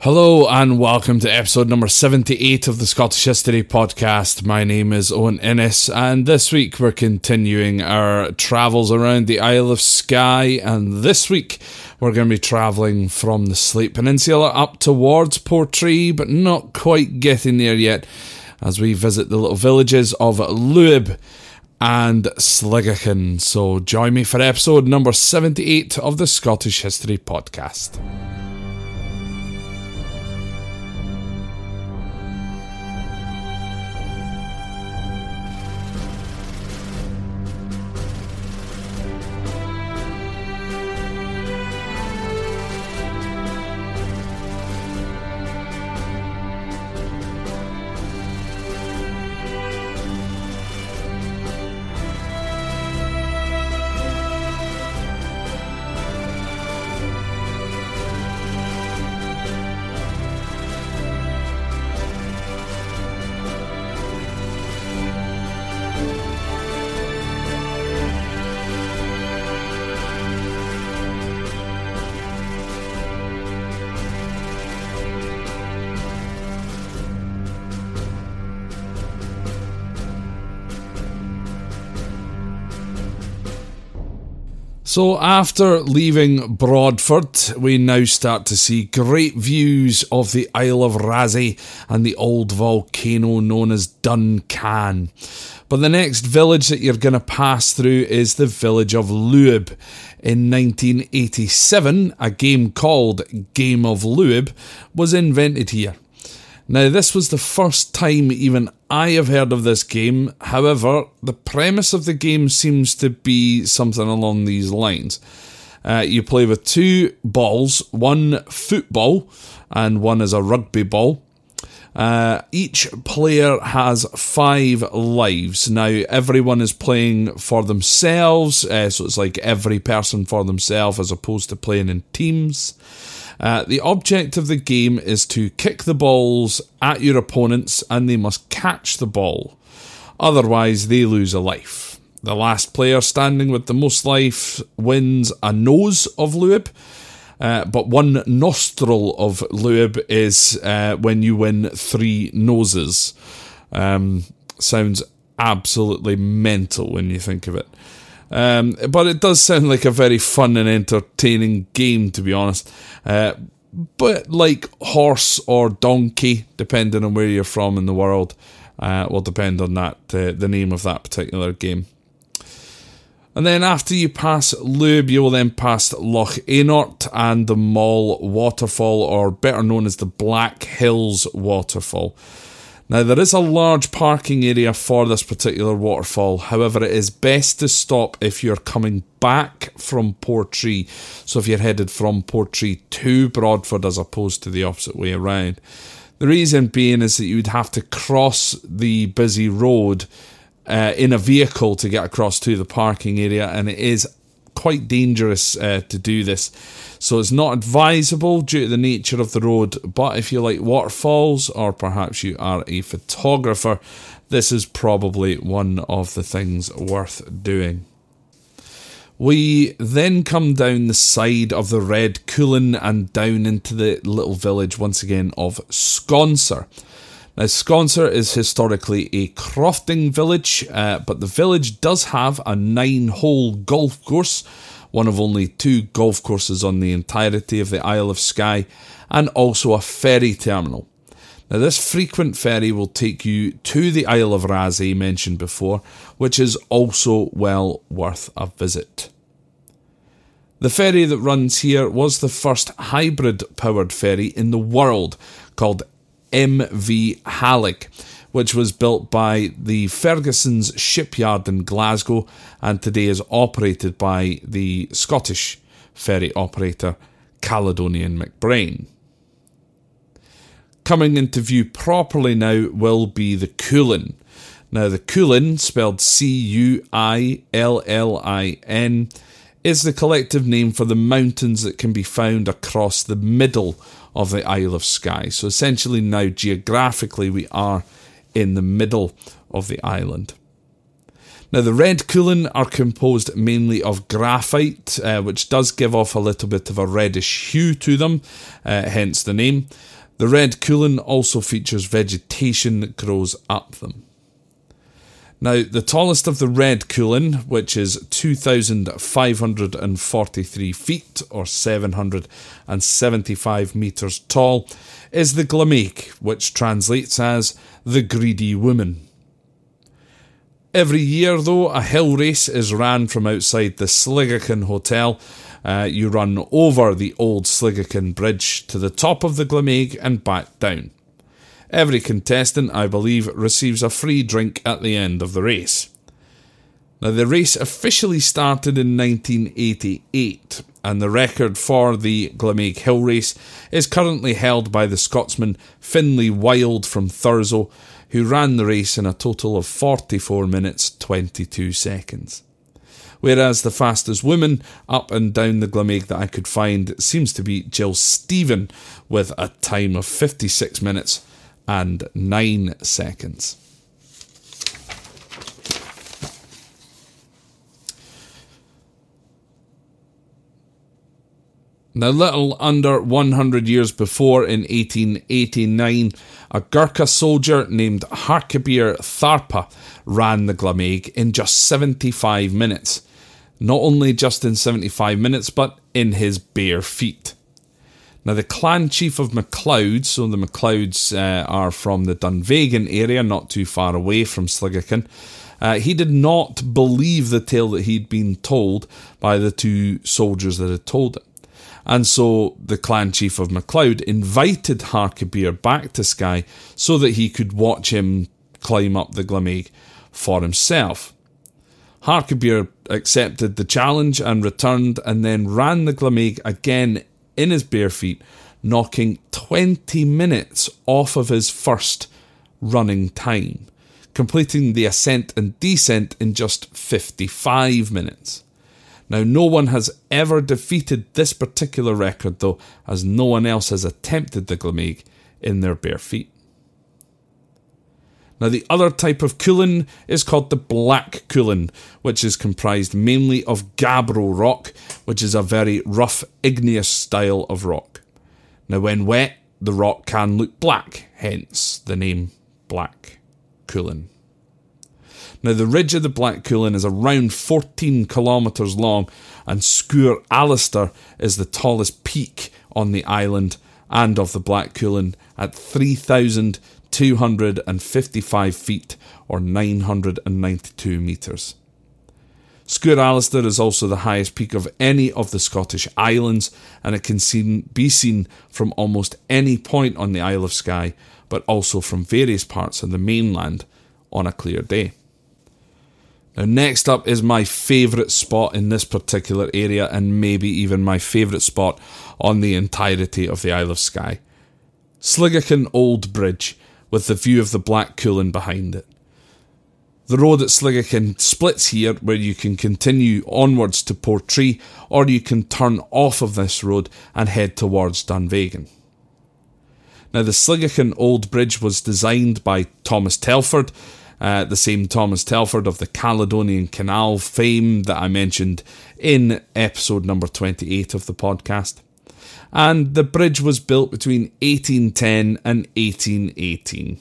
Hello and welcome to episode number 78 of the Scottish History Podcast. My name is Owen Innes and this week we're continuing our travels around the Isle of Skye and this week we're going to be travelling from the Sleat Peninsula up towards Portree but not quite getting there yet as we visit the little villages of Luib and Sligachan. So join me for episode number 78 of the Scottish History Podcast. So, after leaving Broadford, we now start to see great views of the Isle of Raasay and the old volcano known as Dun Caan. But the next village that you're going to pass through is the village of Luib. In 1987, a game called Game of Luib was invented here. Now, this was the first time even I have heard of this game. However, the premise of the game seems to be something along these lines. Uh, you play with two balls, one football and one is a rugby ball. Uh, each player has five lives. Now, everyone is playing for themselves, uh, so it's like every person for themselves as opposed to playing in teams. Uh, the object of the game is to kick the balls at your opponents and they must catch the ball. Otherwise, they lose a life. The last player standing with the most life wins a nose of Luib. Uh, but one nostril of Luib is uh, when you win three noses. Um, sounds absolutely mental when you think of it. Um, but it does sound like a very fun and entertaining game, to be honest. Uh, but like horse or donkey, depending on where you're from in the world, uh, will depend on that uh, the name of that particular game. And then after you pass Luib, you will then pass Loch Ainort and the Moll Waterfall, or better known as the Black Hills Waterfall. Now, there is a large parking area for this particular waterfall, however, it is best to stop if you're coming back from Portree. So, if you're headed from Portree to Broadford as opposed to the opposite way around. The reason being is that you'd have to cross the busy road uh, in a vehicle to get across to the parking area, and it is quite dangerous uh, to do this. So it's not advisable due to the nature of the road. But if you like waterfalls, or perhaps you are a photographer, this is probably one of the things worth doing. We then come down the side of the Red Cuillin and down into the little village once again of Sconser. Now, Sconser is historically a crofting village, uh, but the village does have a nine hole golf course, one of only two golf courses on the entirety of the Isle of Skye, and also a ferry terminal. Now, this frequent ferry will take you to the Isle of Raasay mentioned before, which is also well worth a visit. The ferry that runs here was the first hybrid powered ferry in the world, called MV Hallaig, which was built by the Ferguson's shipyard in Glasgow and today is operated by the Scottish ferry operator Caledonian MacBrayne. Coming into view properly now will be the Cuillin. Now, the Cuillin, spelled C U I L L I N, is the collective name for the mountains that can be found across the middle of the Isle of Skye. So, essentially, now geographically, we are in the middle of the island. Now, the red Cuillin are composed mainly of graphite, uh, which does give off a little bit of a reddish hue to them, uh, hence the name. The red Cuillin also features vegetation that grows up them. Now, the tallest of the red Cuillin, which is 2,543 feet or 775 metres tall, is the Glamaig, which translates as the greedy woman. Every year, though, a hill race is ran from outside the Sligachan Hotel. Uh, you run over the old Sligachan Bridge to the top of the Glamaig and back down. Every contestant, I believe, receives a free drink at the end of the race. Now, the race officially started in 1988, and the record for the Glamaig Hill Race is currently held by the Scotsman Finlay Wild from Thurso, who ran the race in a total of 44 minutes 22 seconds. Whereas the fastest woman up and down the Glamaig that I could find seems to be Jill Stephen with a time of 56 minutes and 9 seconds. Now, little under 100 years before, in 1889, a Gurkha soldier named Harkabir Thapa ran the Glamaig in just 75 minutes. Not only just in 75 minutes, but in his bare feet. Now, the clan chief of MacLeod, so the MacLeods uh, are from the Dunvegan area, not too far away from Sligachan, uh, he did not believe the tale that he'd been told by the two soldiers that had told it. And so the clan chief of MacLeod invited Harkabir back to Skye so that he could watch him climb up the Glamaig for himself. Harkabir accepted the challenge and returned and then ran the Glamaig again in his bare feet, knocking 20 minutes off of his first running time, completing the ascent and descent in just 55 minutes. Now, no one has ever defeated this particular record, though, as no one else has attempted the Glamaig in their bare feet. Now, the other type of Cuillin is called the Black Cuillin, which is comprised mainly of gabbro rock, which is a very rough, igneous style of rock. Now, when wet, the rock can look black, hence the name Black Cuillin. Now, the ridge of the Black Cuillin is around 14 kilometres long, and Sgurr Alasdair is the tallest peak on the island and of the Black Cuillin at 3,255 feet or 992 metres. Sgurr Alasdair is also the highest peak of any of the Scottish islands, and it can seen, be seen from almost any point on the Isle of Skye, but also from various parts of the mainland on a clear day. Now, next up is my favourite spot in this particular area, and maybe even my favourite spot on the entirety of the Isle of Skye. Sligachan Old Bridge, with the view of the Black Cuillin behind it. The road at Sligachan splits here, where you can continue onwards to Portree, or you can turn off of this road and head towards Dunvegan. Now, the Sligachan Old Bridge was designed by Thomas Telford, uh, the same Thomas Telford of the Caledonian Canal fame that I mentioned in episode number 28 of the podcast. And the bridge was built between 1810 and 1818.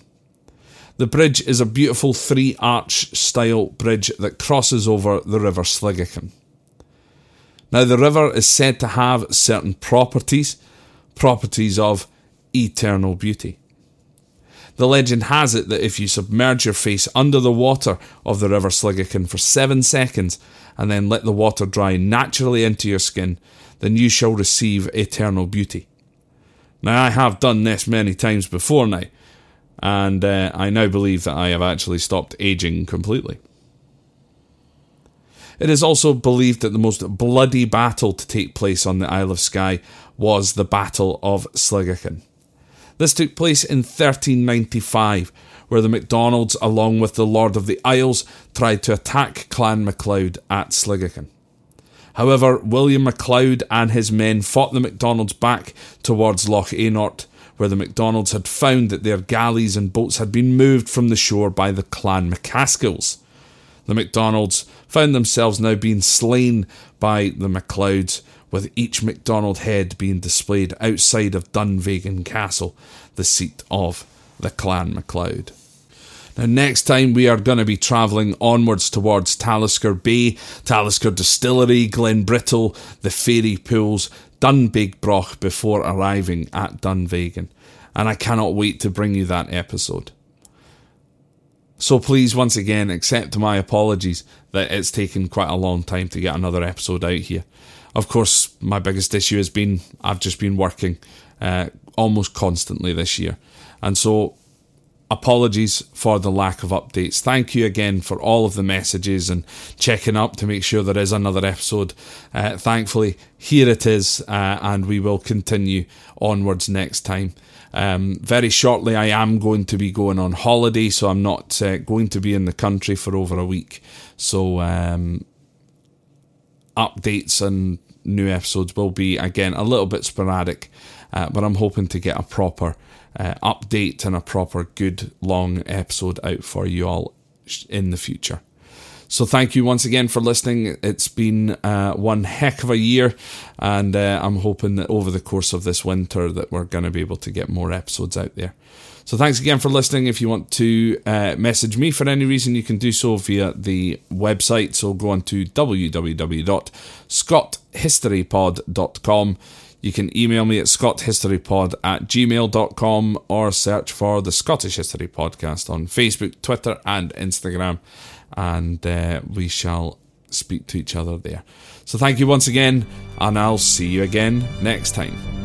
The bridge is a beautiful three arch style bridge that crosses over the River Sligachan. Now, the river is said to have certain properties, properties of eternal beauty. The legend has it that if you submerge your face under the water of the River Sligachan for seven seconds and then let the water dry naturally into your skin, then you shall receive eternal beauty. Now, I have done this many times before now, and uh, I now believe that I have actually stopped aging completely. It is also believed that the most bloody battle to take place on the Isle of Skye was the Battle of Sligachan. This took place in 1395, where the MacDonalds, along with the Lord of the Isles, tried to attack Clan MacLeod at Sligachan. However, William MacLeod and his men fought the MacDonalds back towards Loch Ainort, where the MacDonalds had found that their galleys and boats had been moved from the shore by the Clan MacAskills. The MacDonalds found themselves now being slain by the MacLeods, with each MacDonald head being displayed outside of Dunvegan Castle, the seat of the Clan MacLeod. Now, next time we are going to be travelling onwards towards Talisker Bay, Talisker Distillery, Glenbrittle, the Fairy Pools, Dun Beag Broch before arriving at Dunvegan. And I cannot wait to bring you that episode. So please, once again, accept my apologies that it's taken quite a long time to get another episode out here. Of course, my biggest issue has been I've just been working uh, almost constantly this year. And so apologies for the lack of updates. Thank you again for all of the messages and checking up to make sure there is another episode. Uh, thankfully, here it is, uh, and we will continue onwards next time. Um, very shortly, I am going to be going on holiday, so I'm not uh, going to be in the country for over a week. So, um, updates and new episodes will be again a little bit sporadic, uh, but I'm hoping to get a proper uh, update and a proper good long episode out for you all in the future. So thank you once again for listening. It's been uh, one heck of a year, and uh, I'm hoping that over the course of this winter that we're going to be able to get more episodes out there. So thanks again for listening. If you want to uh, message me for any reason, you can do so via the website. So go on to www.scothistorypod.com. You can email me at scothistorypod at gmail.com or search for the Scottish History Podcast on Facebook, Twitter, and Instagram. And uh, we shall speak to each other there. So thank you once again, and I'll see you again next time.